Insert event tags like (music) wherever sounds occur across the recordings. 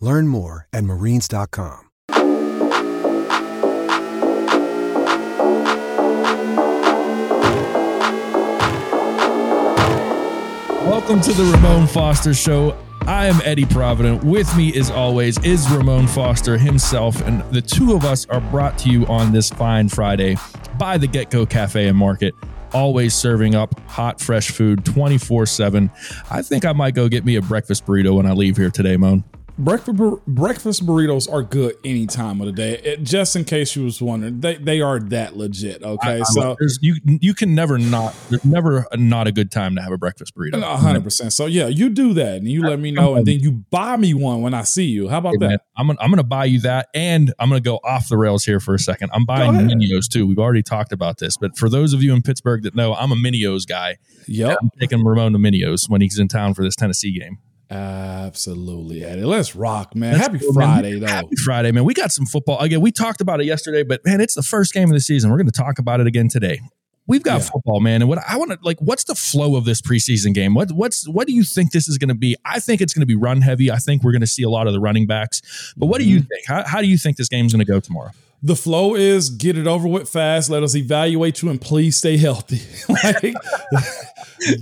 Learn more at marines.com. Welcome to the Ramon Foster Show. I am Eddie Provident. With me, as always, is Ramon Foster himself, and the two of us are brought to you on this fine Friday by the Get Go Cafe and Market. Always serving up hot, fresh food 24 7. I think I might go get me a breakfast burrito when I leave here today, Moan. Breakfast, breakfast burritos are good any time of the day. It, just in case you was wondering, they, they are that legit. Okay, I- I so you you can never not there's never a, not a good time to have a breakfast burrito. a hundred percent. So yeah, you do that, and you let me know, and then you buy me one when I see you. How about Hey, man, that? I'm gonna I'm gonna buy you that, and I'm gonna go off the rails here for a second. I'm buying. Mineo's too. We've already talked about this, but for those of you in Pittsburgh that know, I'm a Mineo's guy. Yep, I'm taking Ramon to Mineo's when he's in town for this Tennessee game. Absolutely, Eddie. Let's rock, man. Let's Happy man. Friday, though. Happy Friday, man. We got some football again. We talked about it yesterday, but man, it's the first game of the season. We're going to talk about it again today. We've got Yeah. football, man, and what I want to like. What's the flow of this preseason game? What what's what do you think this is going to be? I think it's going to be run heavy. I think we're going to see a lot of the running backs. But what do Mm-hmm. you think? How, how do you think this game's going to go tomorrow? The flow is get it over with fast. Let us evaluate you and please stay healthy. (laughs) like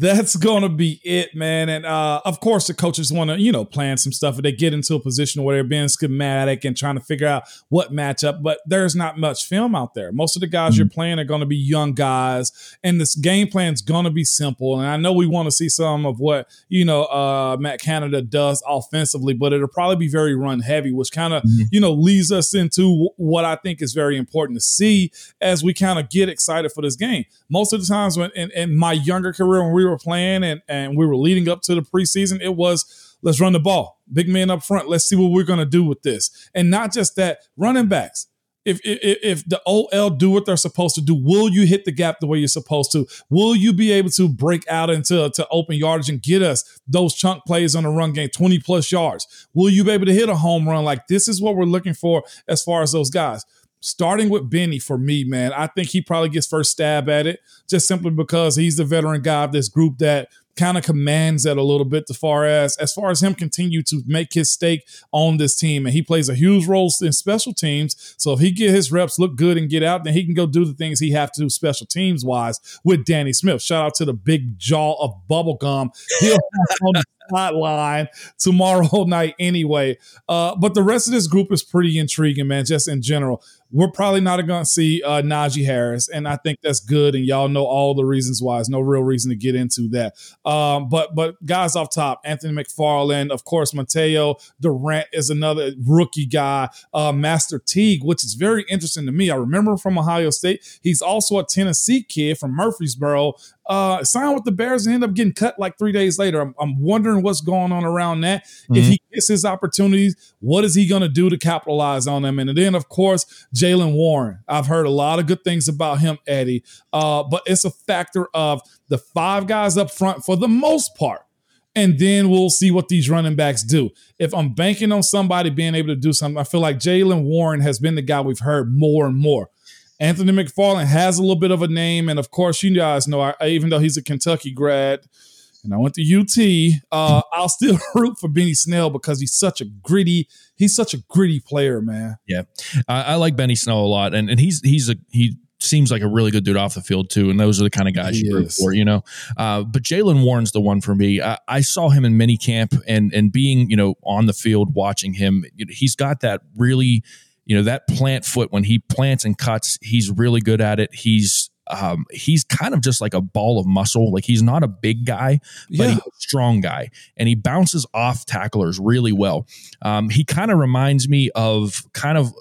that's gonna be it, man. And uh, of course, the coaches want to, you know, plan some stuff. If they get into a position where they're being schematic and trying to figure out what matchup, but there's not much film out there. Most of the guys you're playing are going to be young guys, and this game plan is going to be simple. And I know we want to see some of what you know uh, Matt Canada does offensively, but it'll probably be very run heavy, which kind of you know leads us into what I think is very important to see as we kind of get excited for this game. Most of the times when in, in my younger career when we were playing and, and we were leading up to the preseason, it was let's run the ball. Big man up front. Let's see what we're gonna do with this. And not just that, running backs. If, if, if the OL do what they're supposed to do, will you hit the gap the way you're supposed to? Will you be able to break out into to open yardage and get us those chunk plays on the run game, 20 plus yards? Will you be able to hit a home run? Like this is what we're looking for as far as those guys starting with Benny for me, man, I think he probably gets first stab at it just simply because he's the veteran guy of this group that kind of commands that a little bit as far as as far as him continue to make his stake on this team. And he plays a huge role in special teams. So if he get his reps look good and get out then he can go do the things he have to do special teams wise with Danny Smith. Shout out to the big jaw of bubblegum. He'll (laughs) on the sideline tomorrow (laughs) night anyway uh, but the rest of this group is pretty intriguing man just in general we're probably not going to see uh, Najee Harris, and I think that's good. And y'all know all the reasons why. There's no real reason to get into that. Um, but but guys off top, Anthony McFarland, of course, Mataeo Durant is another rookie guy. Uh, Master Teague, which is very interesting to me. I remember from Ohio State. He's also a Tennessee kid from Murfreesboro. Uh, sign with the Bears and end up getting cut like three days later. I'm, I'm wondering what's going on around that. If he gets his opportunities, what is he going to do to capitalize on them? And then, of course, Jaylen Warren. I've heard a lot of good things about him, Eddie. Uh, but it's a factor of the five guys up front for the most part. And then we'll see what these running backs do. If I'm banking on somebody being able to do something, I feel like Jaylen Warren has been the guy we've heard more and more. Anthony McFarland has a little bit of a name. And of course, you guys know, I, even though he's a Kentucky grad, and I went to UT. Uh, (laughs) I'll still (laughs) root for Benny Snell because he's such a gritty. He's such a gritty player, man. Yeah, I, I like Benny Snell a lot, and and he's he's a he seems like a really good dude off the field too, and those are the kind of guys He you root is. for, you know. Uh, but Jaylen Warren's the one for me. I, I saw him in mini camp, and and being you know on the field watching him, he's got that really you know that plant foot when he plants and cuts, he's really good at it. He's um, he's kind of just like a ball of muscle. Like he's not a big guy, but Yeah. he's a strong guy, and he bounces off tacklers really well. Um, he kind of reminds me of kind of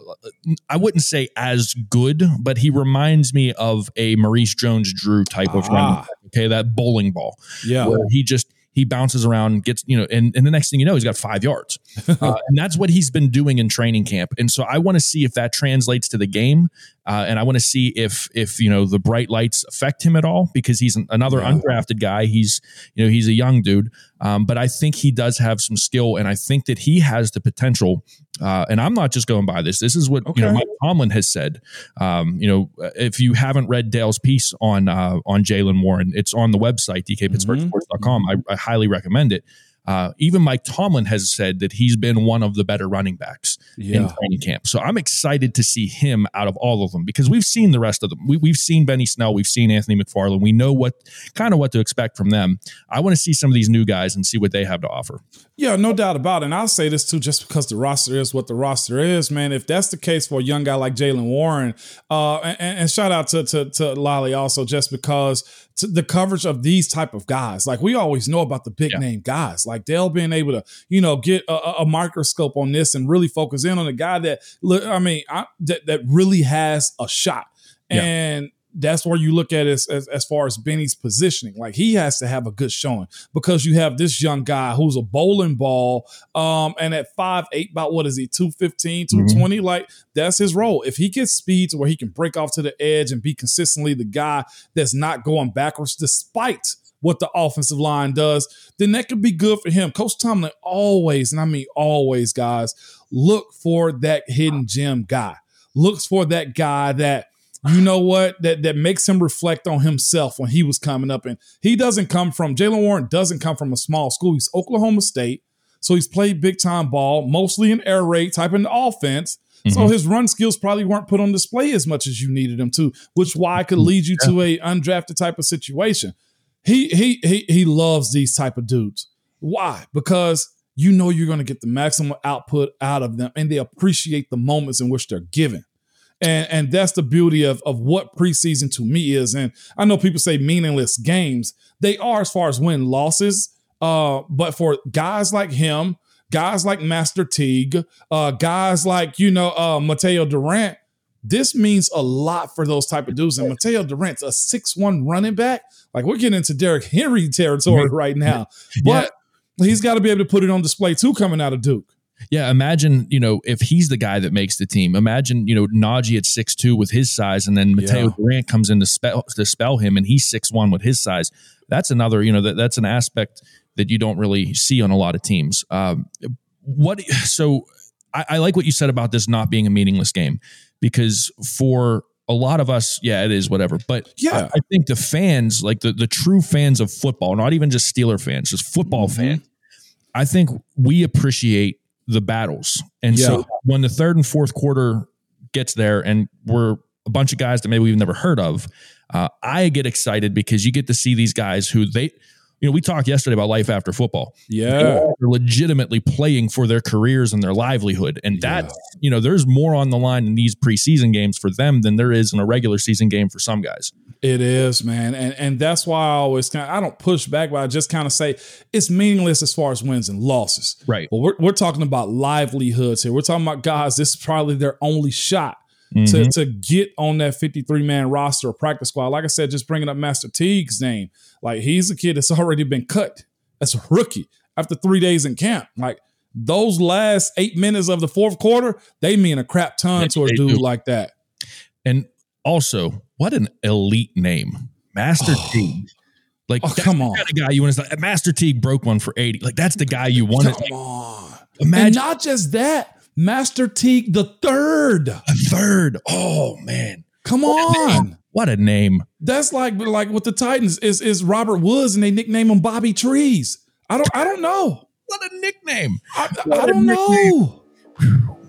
I wouldn't say as good, but he reminds me of a Maurice Jones-Drew type of running. Ah. Okay, that bowling ball Yeah. where he just he bounces around, gets you know, and, and the next thing you know, he's got five yards, (laughs) uh, and that's what he's been doing in training camp. And so I want to see if that translates to the game, uh, and I want to see if if you know the bright lights affect him at all because he's an, another Yeah. undrafted guy. He's you know he's a young dude, um, but I think he does have some skill, and I think that he has the potential. Uh, and I'm not just going by this. This is what you know Mike Tomlin has said. Um, you know, if you haven't read Dale's piece on uh, on Jaylen Warren, it's on the website dkpittsburghsports.com. I, I highly recommend it. Uh, even Mike Tomlin has said that he's been one of the better running backs in training camp. So I'm excited to see him out of all of them because we've seen the rest of them. We, we've seen Benny Snell, we've seen Anthony McFarland. We know what kind of what to expect from them. I want to see some of these new guys and see what they have to offer. Yeah, no doubt about it. And I'll say this too, just because the roster is what the roster is, man. If that's the case for a young guy like Jaylen Warren, uh, and, and shout out to to, to Lolley also, just because to the coverage of these type of guys, like we always know about the big Yeah. name guys, like Dale being able to, you know, get a, a- a microscope on this and really focus in on a guy that, look, I mean, I, that that really has a shot, Yeah. and. That's where you look at it as, as as far as Benny's positioning. Like he has to have a good showing because you have this young guy who's a bowling ball um and at five eight about what is he 215 220 like that's his role. If he gets speed to where he can break off to the edge and be consistently the guy that's not going backwards despite what the offensive line does then that could be good for him. Coach tomlin always and i mean always guys look for that hidden gem guy. Looks for that guy that you know what? That that makes him reflect on himself when he was coming up. And he doesn't come from Jaylen Warren doesn't come from a small school. He's Oklahoma State. So he's played big time ball mostly in air raid type in the offense. So Mhm. his run skills probably weren't put on display as much as you needed them to which why could lead you to a undrafted type of situation. He he he he loves these type of dudes. Why? Because you know you're going to get the maximum output out of them and they appreciate the moments in which they're given and and that's the beauty of of what preseason to me is. And I know people say meaningless games. They are as far as win losses. Uh, but for guys like him, guys like Master Teague, uh, guys like you know uh, Mataeo Durant, this means a lot for those type of dudes. And Mataeo Durant's a six one running back. Like we're getting into Derrick Henry territory right now, but he's got to be able to put it on display too coming out of Duke. Yeah, imagine, you know, if he's the guy that makes the team. Imagine, you know, Najee at six two with his size, and then Mataeo Yeah. Durant comes in to spell to spell him, and he's six one with his size. That's another, you know, that, that's an aspect that you don't really see on a lot of teams. Um, what? So I, I like what you said about this not being a meaningless game, because for a lot of us, yeah, it is whatever. But Yeah. I, I think the fans, like the the true fans of football, not even just Steeler fans, just football Mhm. fans, I think we appreciate the battles. And Yeah. so when the third and fourth quarter gets there and we're a bunch of guys that maybe we've never heard of, uh, I get excited because you get to see these guys who they, you know, we talked yesterday about life after football. Yeah. They're legitimately playing for their careers and their livelihood. And Yeah. that, you know, there's more on the line in these preseason games for them than there is in a regular season game for some guys. It is, man, and and that's why I always kind. of, I don't push back, but I just kind of say it's meaningless as far as wins and losses. Right. But we're we're talking about livelihoods here. We're talking about guys. This is probably their only shot to Mhm. to get on that fifty three man roster or practice squad. Like I said, just bringing up Master Teague's name. Like he's a kid that's (laughs) already been cut. That's a rookie after three days in camp. Like those last eight minutes of the fourth quarter, they mean a crap ton to a dude do. like that. And also, what an elite name, Master Oh. Teague. Like, Oh, come on. kind of guy you want to. Master Teague broke one for eighty. Like, that's the guy you want. Come on. Imagine And not just that, Master Teague the third. a third. Oh man, Come What on. What a name. That's like like with the Titans is is Robert Woods and they nickname him Bobby Trees. I don't I don't know. What a nickname, I, What I don't know.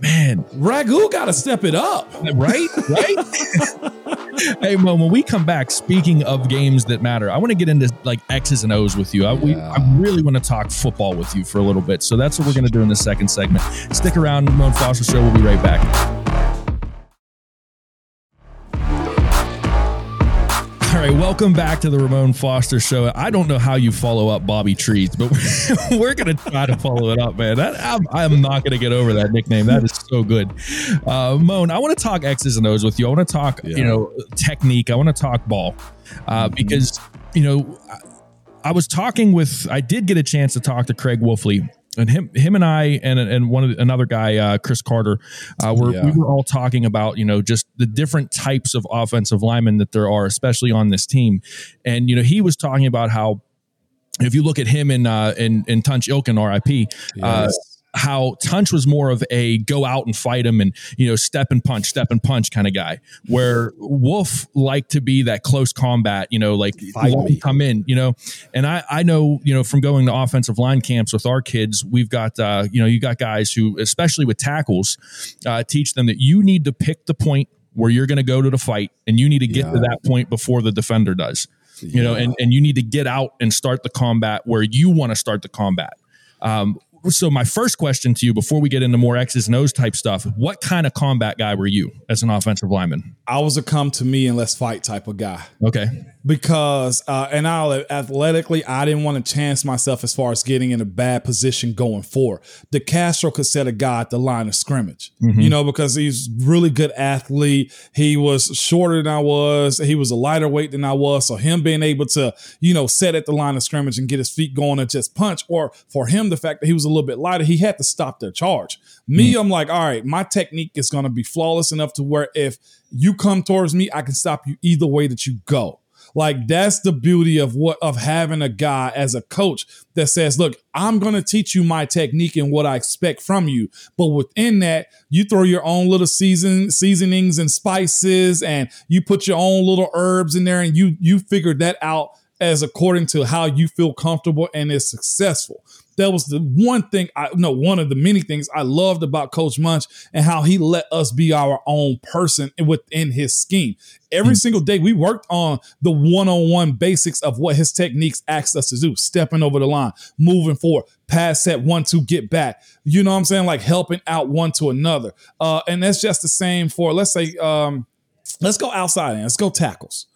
Man. Ragu got to step it up. Right, right. (laughs) hey, Mo, when we come back, speaking of games that matter, I want to get into like X's and O's with you. I, we, Yeah. I really want to talk football with you for a little bit. So that's what we're going to do in the second segment. Stick around, Ramon Foster Show. We'll be right back. Right, welcome back to the Ramon Foster Show. I don't know how you follow up Bobby Trees, but (laughs) we're, we're going to try to follow it up, man. That, I'm, I'm not going to get over that nickname. That is so good. Uh, Moan, I want to talk X's and O's with you. I want to talk, yeah. you know, technique. I want to talk ball uh, mm-hmm. because, you know, I was talking with, I did get a chance to talk to Craig Wolfley and him him and I and and one of the, another guy uh, Chris Carter uh, were yeah. we were all talking about you know just the different types of offensive linemen that there are especially on this team and you know he was talking about how if you look at him in uh in in Tunch Ilkin RIP uh, yes how Tunch was more of a go out and fight him and you know step and punch, step and punch kind of guy. Where Wolf liked to be that close combat, you know, like come in, you know. And I I know you know from going to offensive line camps with our kids, we've got uh, you know you got guys who, especially with tackles, uh, teach them that you need to pick the point where you're going to go to the fight, and you need to get yeah. to that point before the defender does. You know, and, and you need to get out and start the combat where you want to start the combat. Um, so my first question to you before we get into more X's and O's type stuff, what kind of combat guy were you as an offensive lineman? I was a come to me and let's fight type of guy. Okay. Because uh, and I'll athletically, I didn't want to chance myself as far as getting in a bad position going forward. DeCastro could set a guy at the line of scrimmage, mm-hmm. you know, because he's really good athlete. He was shorter than I was. He was a lighter weight than I was. So him being able to, you know, set at the line of scrimmage and get his feet going and just punch, or for him the fact that he was a little bit lighter, he had to stop their charge. Me, mm-hmm. I'm like, all right, my technique is going to be flawless enough to where if you come towards me, I can stop you either way that you go. Like that's the beauty of what of having a guy as a coach that says, "Look, I'm going to teach you my technique and what I expect from you." But within that, you throw your own little season seasonings and spices and you put your own little herbs in there and you you figure that out as according to how you feel comfortable and is successful that was the one thing I no one of the many things I loved about Coach Munch and how he let us be our own person within his scheme. Every mm-hmm. single day we worked on the one-on-one basics of what his techniques asked us to do, stepping over the line, moving forward, pass set one, to get back. You know what I'm saying? Like helping out one to another. Uh, and that's just the same for let's say um, let's go outside and let's go tackles.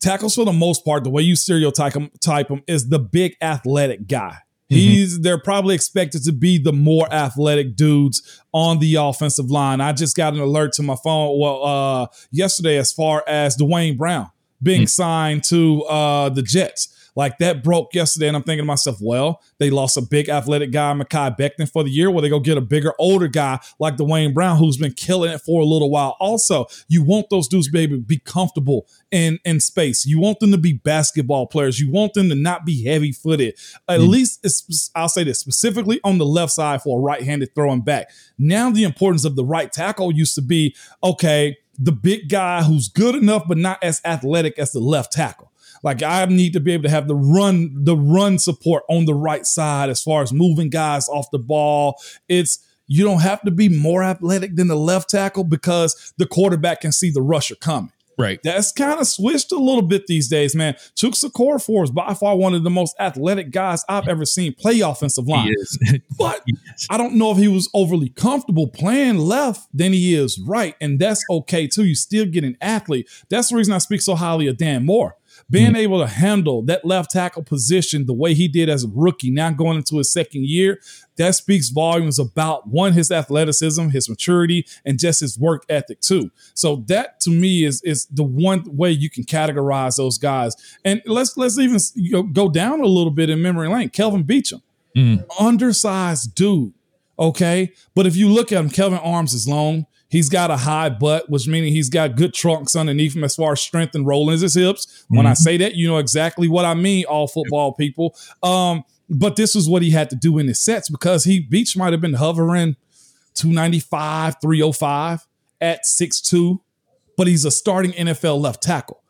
Tackles for the most part, the way you stereotype them, type them is the big athletic guy Mm-hmm. He's they're probably expected to be the more athletic dudes on the offensive line. I just got an alert to my phone well uh yesterday as far as Duane Brown being mm-hmm. signed to uh the Jets. Like that broke yesterday, and I'm thinking to myself, well, they lost a big athletic guy, Mekhi Becton, for the year. Well, they go get a bigger, older guy like Duane Brown, who's been killing it for a little while. Also, you want those dudes to be be comfortable in in space. You want them to be basketball players. You want them to not be heavy footed. At mm. least, I'll say this specifically on the left side for a right handed throwing back. Now, the importance of the right tackle used to be okay the big guy who's good enough but not as athletic as the left tackle. Like I need to be able to have the run, the run support on the right side as far as moving guys off the ball. It's you don't have to be more athletic than the left tackle because the quarterback can see the rusher coming. Right. That's kind of switched a little bit these days, man. Chuks Okorafor is by far one of the most athletic guys I've ever seen play offensive line. (laughs) but I don't know if he was overly comfortable playing left than he is right. And that's okay too. You still get an athlete. That's the reason I speak so highly of Dan Moore. Being mm-hmm. able to handle that left tackle position the way he did as a rookie, now going into his second year, that speaks volumes about one, his athleticism, his maturity, and just his work ethic too. So that to me is is the one way you can categorize those guys. And let's let's even you know, go down a little bit in memory lane. Kelvin Beachum, mm. undersized dude. Okay, but if you look at him, Kelvin arms is long. He's got a high butt, which meaning he's got good trunks underneath him as far as strength and rolling his hips. Mm-hmm. When I mm-hmm. say that, you know exactly what I mean, all football people. Um, but this is what he had to do in his sets because he Beach might have been hovering 295, 305 at 6'2, but he's a starting NFL left tackle.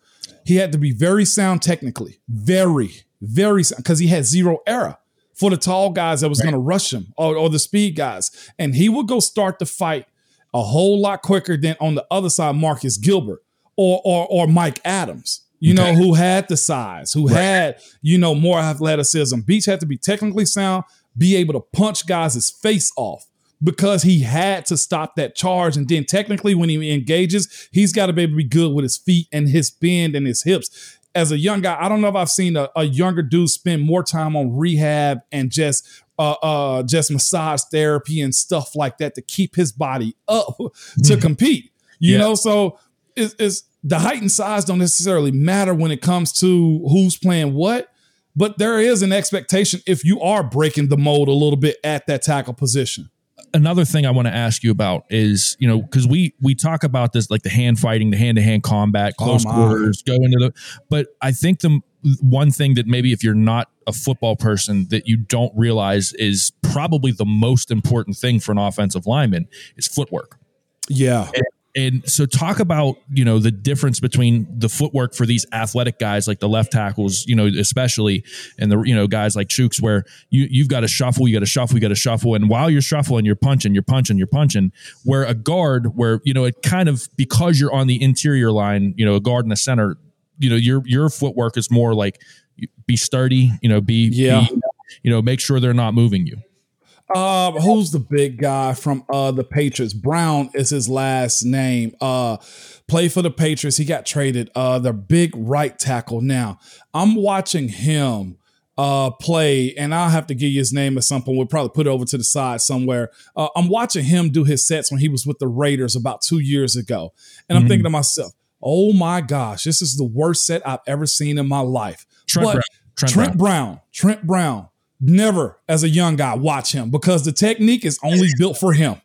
He had to be very sound technically, very, very sound, because he had zero error for the tall guys that was right. going to rush him or, or the speed guys. And he would go start the fight a whole lot quicker than on the other side, Marcus Gilbert or or, or Mike Adams. You okay. know, who had the size, who right. had, you know, more athleticism. Beach had to be technically sound, be able to punch guys' face off because he had to stop that charge. And then technically, when he engages, he's got to be able to be good with his feet and his bend and his hips. as a young guy, I don't know if I've seen a, a younger dude spend more time on rehab and just uh, uh, just massage therapy and stuff like that to keep his body up (laughs) to mm-hmm. compete. You yeah. know, so it's, it's the height and size don't necessarily matter when it comes to who's playing what, but there is an expectation if you are breaking the mold a little bit at that tackle position another thing I want to ask you about is, you know, because we we talk about this like the hand fighting, the hand to hand combat, oh, close oh quarters, go into the. But I think the one thing that maybe if you're not a football person that you don't realize is probably the most important thing for an offensive lineman is footwork. Yeah. And and so talk about, you know, the difference between the footwork for these athletic guys like the left tackles, you know, especially and the you know, guys like Chuks where you you've got to shuffle, you got to shuffle, you got to shuffle and while you're shuffling, you're punching, you're punching, you're punching. Where a guard where, you know, it kind of because you're on the interior line, you know, a guard in the center, you know, your your footwork is more like be sturdy, you know, be yeah. Be, you know, make sure they're not moving you. Uh, who's the big guy from uh the Patriots? Brown is his last name. Uh, play for the Patriots. He got traded. Uh, the big right tackle. Now I'm watching him uh play and i'll have to give you his name at some point we'll probably put it over to the side somewhere uh, i'm watching him do his sets when he was with the raiders about two years ago and i'm mm-hmm. thinking to myself oh my gosh this is the worst set i've ever seen in my life trent, but brown. Trent, trent brown. brown trent brown never as a young guy watch him because the technique is only built for him.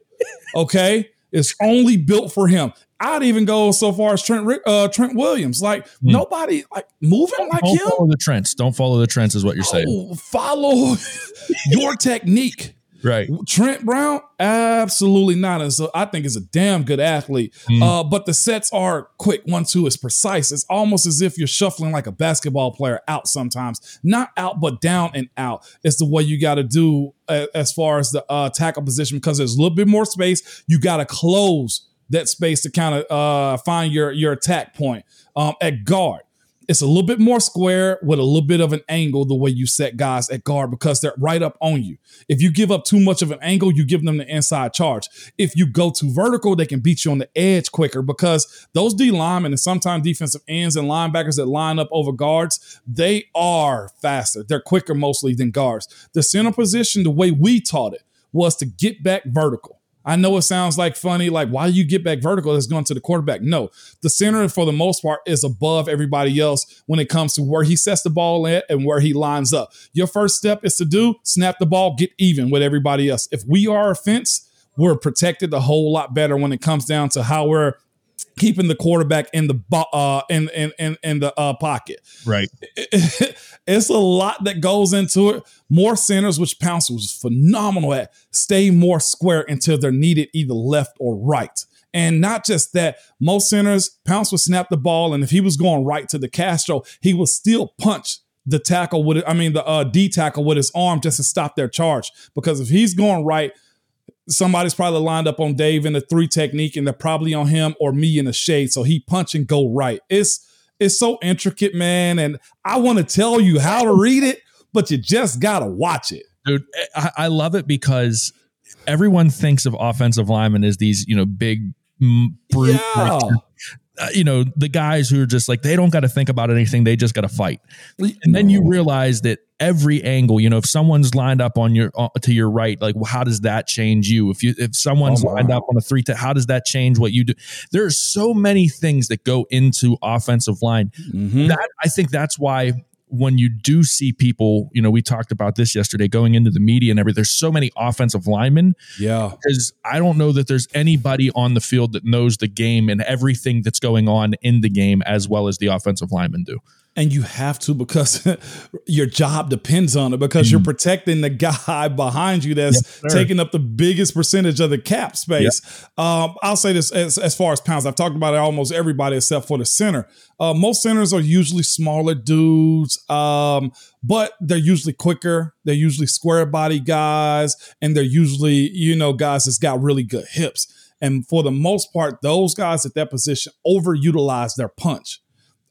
Okay, it's only built for him. I'd even go so far as Trent uh, Trent Williams. Like mm. nobody like moving like Don't him. Follow the trends. Don't follow the trends is what you're saying. Oh, follow (laughs) your technique. Right. Trent Brown, absolutely not. And so I think is a damn good athlete. Mm. Uh, but the sets are quick. One, two is precise. It's almost as if you're shuffling like a basketball player out sometimes. Not out, but down and out. It's the way you got to do uh, as far as the uh, tackle position because there's a little bit more space. You got to close that space to kind of uh, find your your attack point. Um, at guard, it's a little bit more square with a little bit of an angle the way you set guys at guard because they're right up on you. If you give up too much of an angle, you give them the inside charge. If you go too vertical, they can beat you on the edge quicker because those D linemen and sometimes defensive ends and linebackers that line up over guards, they are faster. They're quicker mostly than guards. The center position, the way we taught it, was to get back vertical. I know it sounds like funny, like why do you get back vertical that's going to the quarterback? No, the center for the most part is above everybody else when it comes to where he sets the ball at and where he lines up. Your first step is to do snap the ball, get even with everybody else. If we are a fence, we're protected a whole lot better when it comes down to how we're keeping the quarterback in the uh in in in, in the uh, pocket. Right. (laughs) it's a lot that goes into it. More centers, which Pounce was phenomenal at, stay more square until they're needed either left or right. And not just that, most centers, Pounce would snap the ball, and if he was going right to DeCastro, he would still punch the tackle with it. I mean, the uh, D tackle with his arm just to stop their charge. Because if he's going right, somebody's probably lined up on Dave in the three technique, and they're probably on him or me in the shade. So he punch and go right. It's it's so intricate, man. And I want to tell you how to read it, but you just gotta watch it. Dude, I, I love it because everyone thinks of offensive linemen as these, you know, big brute yeah. Uh, you know the guys who are just like they don't got to think about anything they just got to fight and then you realize that every angle you know if someone's lined up on your uh, to your right like well, how does that change you if you if someone's oh, wow. lined up on a three to how does that change what you do there are so many things that go into offensive line mm-hmm. that i think that's why when you do see people, you know, we talked about this yesterday going into the media and everything, there's so many offensive linemen. Yeah. Because I don't know that there's anybody on the field that knows the game and everything that's going on in the game as well as the offensive linemen do and you have to because (laughs) your job depends on it because mm you're protecting the guy (laughs) behind you that's yes, taking up the biggest percentage of the cap space. Um, I'll say this as, as, far as pounds, I've talked about it almost everybody except for the center. Uh, most centers are usually smaller dudes, um, but they're usually quicker. They're usually square body guys, and they're usually you know guys that's got really good hips. And for the most part, those guys at that position overutilize their punch.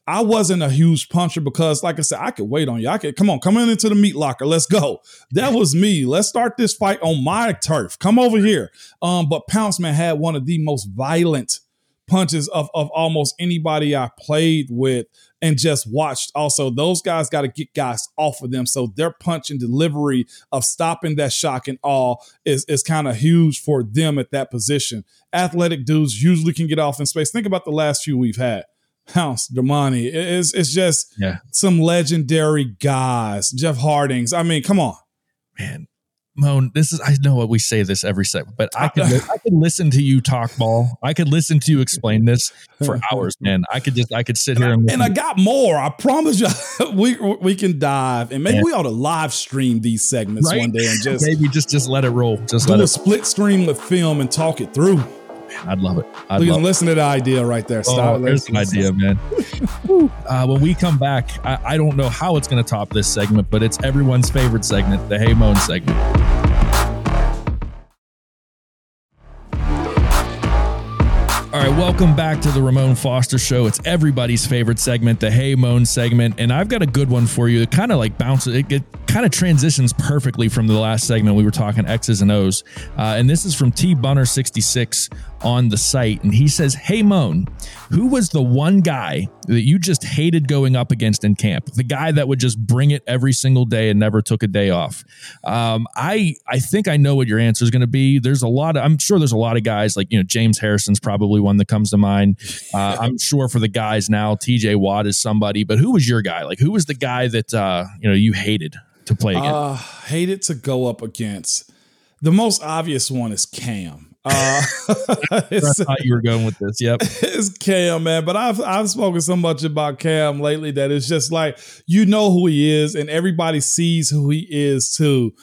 I wasn't a huge puncher because, like I said, I could wait on you. I could come on, come in into the meat locker. Let's go. That was me. Let's start this fight on my turf. Come over here. Um, but Pounceman had one of the most violent punches of, of almost anybody I played with and just watched. Also, those guys got to get guys off of them. So their punch and delivery of stopping that shock and awe is, is kind of huge for them at that position. Athletic dudes usually can get off in space. Think about the last few we've had. House, Damani. It's, it's just yeah. some legendary guys. Jeff Hartings. I mean, come on. Man, Moan, this is I know what we say this every second, but I could (laughs) I could listen to you talk ball. I could listen to you explain this for (laughs) hours, man. I could just I could sit here and, and I got more. I promise you, (laughs) we we can dive and maybe yeah. we ought to live stream these segments right? one day and just maybe just just let it roll. Just do let a it. split screen with film and talk it through. I'd love it. I'd Please love listen it. to the idea right there. Stop. Oh, there's an idea, man. (laughs) uh, when we come back, I, I don't know how it's going to top this segment, but it's everyone's favorite segment, the Hey Moan segment. All right, welcome back to the Ramon Foster Show. It's everybody's favorite segment, the Hey Moan segment, and I've got a good one for you. It kind of like bounces, it, it kind of transitions perfectly from the last segment. We were talking X's and O's, uh, and this is from T Bunner sixty six on the site, and he says, "Hey Moan, who was the one guy that you just hated going up against in camp? The guy that would just bring it every single day and never took a day off." Um, I I think I know what your answer is going to be. There's a lot of I'm sure there's a lot of guys like you know James Harrison's probably one that comes to mind. Uh, I'm sure for the guys now, T.J. Watt is somebody, but who was your guy? Like who was the guy that uh, you know you hated to play against? Uh, hated to go up against. The most obvious one is Cam. Uh, (laughs) I thought you were going with this. Yep, (laughs) it's Cam, man. But I've I've spoken so much about Cam lately that it's just like you know who he is, and everybody sees who he is too.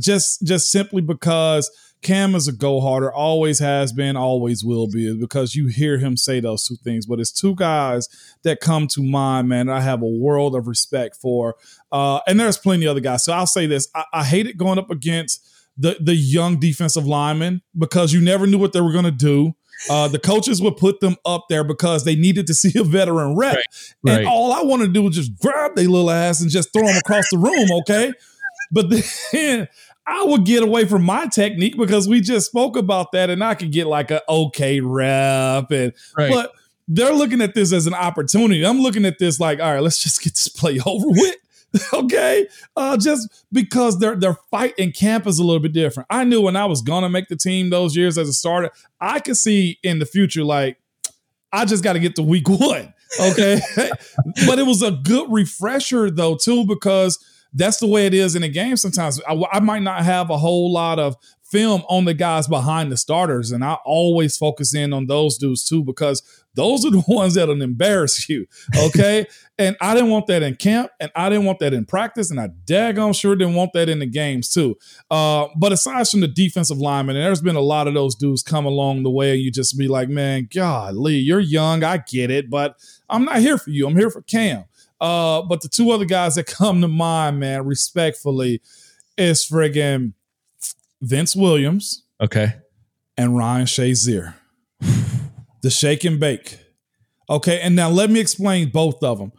Just just simply because Cam is a go harder, always has been, always will be, because you hear him say those two things. But it's two guys that come to mind, man. I have a world of respect for, uh, and there's plenty of other guys. So I'll say this: I, I hate it going up against the the young defensive linemen because you never knew what they were going to do. Uh, the coaches would put them up there because they needed to (laughs) see a veteran rep, right, and all I want to do is just grab their little ass and just throw them across the room. Okay, but (laughs) then I would get away from my technique because we just spoke about that, and I could get like an okay rep, and right. but they're looking at this as an opportunity. I'm looking at this like, all right, let's just get this play (laughs) over with. okay, uh, just because their their fight in camp is a little bit different. I knew when I was gonna make the team those years as a starter, I could see in the future like I just got to get to week (laughs) one. Okay, (laughs) but it was a good refresher though too because that's the way it is in a game. Sometimes I, I might not have a whole lot of film on the guys behind the starters. And I always focus in on those dudes too, because those are the (laughs) ones that'll embarrass you. Okay. (laughs) and I didn't want that in camp and I didn't want that in practice. And I daggone sure didn't want that in the games too. Uh, but aside from the defensive lineman, and there's been a lot of those dudes come along the way. and You just be like, man, God, Lee, you're young. I get it, but I'm not here for you. I'm here for Cam. Uh, but the two other guys that come to mind, man, respectfully, is friggin' Vince Williams. Okay. And Ryan Shazier. (sighs) the shake and bake. Okay. And now let me explain both of them.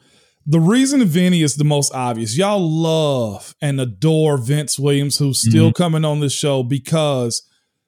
The reason Vinny is the most obvious, y'all love and adore Vince Williams, who's still mm-hmm. coming on this show because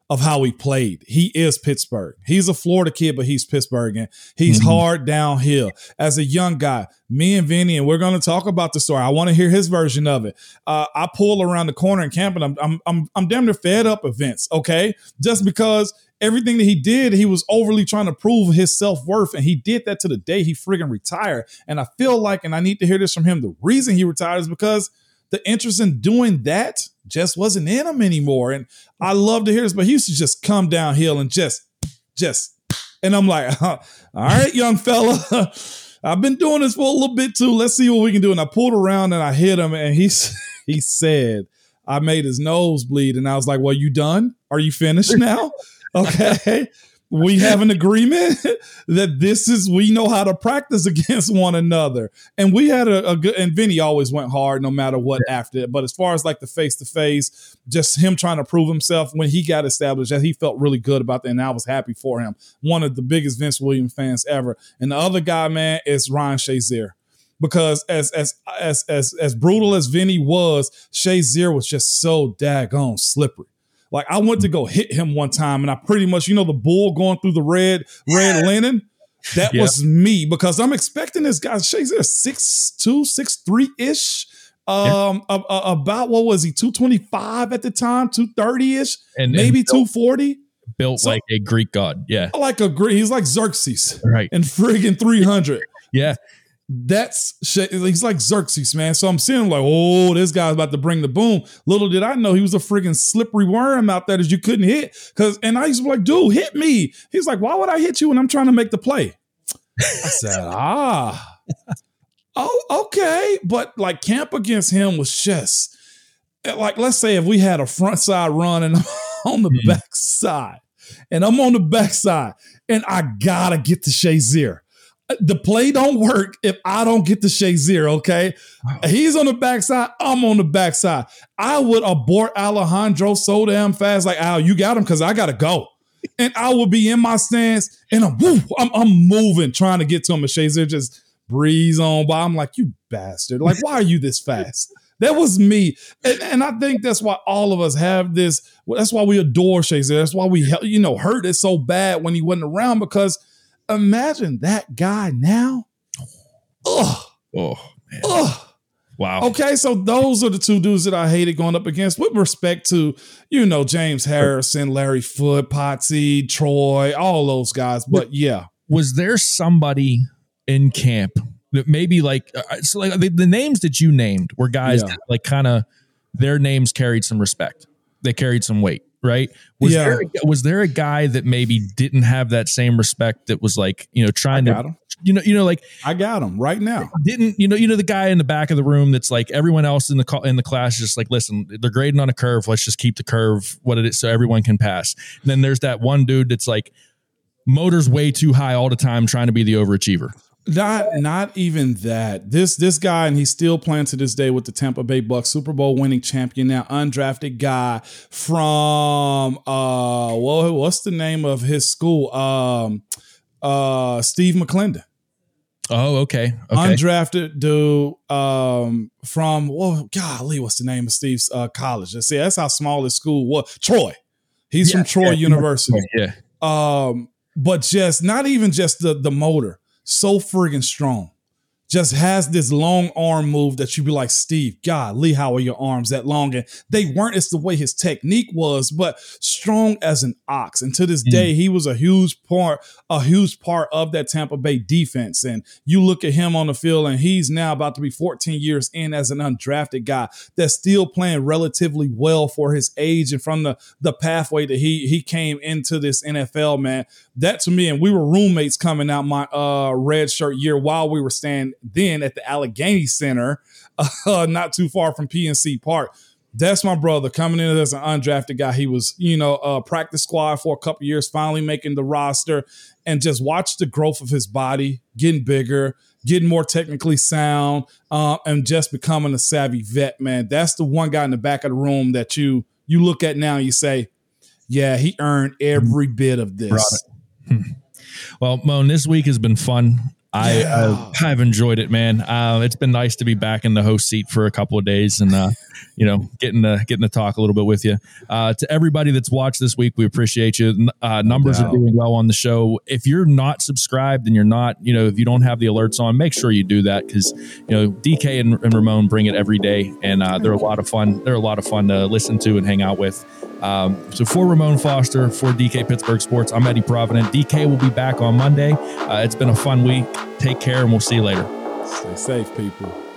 of how he played. He is Pittsburgh. He's a Florida kid, but he's Pittsburgh and he's mm-hmm. hard downhill. As a young guy, me and Vinny, and we're going to talk about the story. I want to hear his version of it. Uh, I pull around the corner in camp and I'm, I'm, I'm, I'm damn near fed up of Vince, okay? Just because everything that he did, he was overly trying to prove his self worth. And he did that to the day he friggin' retired. And I feel like, and I need to hear this from him, the reason he retired is because the interest in doing that just wasn't in him anymore. And I love to hear this, but he used to just come downhill and just, just, and I'm like, (laughs) all right, young fella, (laughs) I've been doing this for a little bit too. Let's see what we can do. And I pulled around and I hit him, and he (laughs) he said, I made his nose bleed, and I was like, well, you done? Are you finished now? Okay we have an agreement (laughs) that this is we know how to practice (laughs) against one another. And we had a, a good and vinny always went hard no matter what yeah. after it. But as far as like the face-to-face just him trying to prove himself when he got established that he felt really good about that and i was happy for him. One of the biggest vince williams fans ever. And the other guy man is ryan shazier. Because as as as as as brutal as Vinny was, Shazier was just so daggone slippery. Like I went to go hit him one time, and I pretty much, you know, the bull going through the red red linen. That yeah. was me because I'm expecting this guy. Shazier six two, six three ish. Um, yeah. about what was he? Two twenty five at the time, two thirty ish, and maybe two forty. Built so, like a Greek god, yeah, like a Greek. He's like Xerxes, right? And friggin' three hundred, yeah. That's he's like Xerxes, man. So I'm seeing him like, oh, this guy's about to bring the boom. Little did I know he was a friggin' slippery worm out there that you couldn't hit. Cause and I used to be like, dude, hit me. He's like, why would I hit you when I'm trying to make the play? I said, (laughs) ah, oh, okay. But like camp against him was just eh, like, let's say if we had a front side run and I'm (laughs) on the mm-hmm. back side, and I'm on the back side, and I gotta get to Shazier the play don't work if I don't get to Shazier, okay? He's on the backside, I'm on the backside. I would abort Alejandro so damn fast, like, Al, you got him because I gotta go. And I would be in my stance and I'm, woo, I'm, I'm moving, trying to get to him. And Shazier just breeze on by. I'm like, you bastard. Like, why are you this fast? That was me. And, and, I think that's why all of us have this. That's why we adore Shazier. That's why we, you know, hurt it so bad when he wasn't around because – imagine that guy now. Ugh. Oh, man. Ugh. Wow. Okay, so those are the two dudes that I hated going up against with respect to, you know, James Harrison, Larry Foote, Potsy, Troy, all those guys. But yeah. Was there somebody in camp that maybe like, uh, so like the, the names that you named were guys yeah. that like kind of their names carried some respect, they carried some weight right? Was yeah. there a, was there a guy that maybe didn't have that same respect that was like you know trying to him. you know you know like I got him right now. Didn't you know you know the guy in the back of the room that's like everyone else in the in the class is just like listen they're grading on a curve let's just keep the curve what it is so everyone can pass. And then there's that one dude that's like motors way too high all the time trying to be the overachiever. Not not even that. This this guy, and he's still playing to this day with the Tampa Bay Bucks, Super Bowl winning champion now, undrafted guy from uh well, what's the name of his school? Um uh Steve McLendon. Oh, okay. okay. Undrafted dude um, from well, golly, what's the name of Steve's uh, college? Let's see, that's how small his school was. Troy. He's yeah, from Troy yeah, University. Yeah. Um, but just not even just the the motor so friggin' strong just has this long arm move that you'd be like, Steve, God, Lee, how are your arms that long? And they weren't as the way his technique was, but strong as an ox. And to this mm. day, he was a huge part, a huge part of that Tampa Bay defense. And you look at him on the field, and he's now about to be 14 years in as an undrafted guy that's still playing relatively well for his age and from the the pathway that he he came into this NFL, man. That to me, and we were roommates coming out my uh red shirt year while we were staying then at the Allegheny Center, (laughs) uh, not too far from PNC Park. That's my brother coming in as an undrafted guy. He was, you know, uh, practice squad for a couple years, finally making the roster, and just watch the growth of his body getting bigger, getting more technically sound, uh, and just becoming a savvy vet. Man, that's the one guy in the back of the room that you you look at now you say, yeah, he earned every bit of this. (laughs) Well, Moan, this week has been fun. I yeah. I've enjoyed it, man. Uh, it's been nice to be back in the host seat for a couple of days, and uh, you know, getting to getting to talk a little bit with you. Uh, to everybody that's watched this week, we appreciate you. Uh, numbers are doing well on the show. If you're not subscribed and you're not, you know, if you don't have the alerts on, make sure you do that because you know DK and, and, Ramon bring it every day, and uh, they're a lot of fun. They're a lot of fun to listen to and hang out with. Um, so for Ramon Foster, for DK Pittsburgh Sports, I'm Eddie Provident. DK will be back on Monday. Uh, it's been a fun week. Take care, and we'll see you later. Stay safe, people.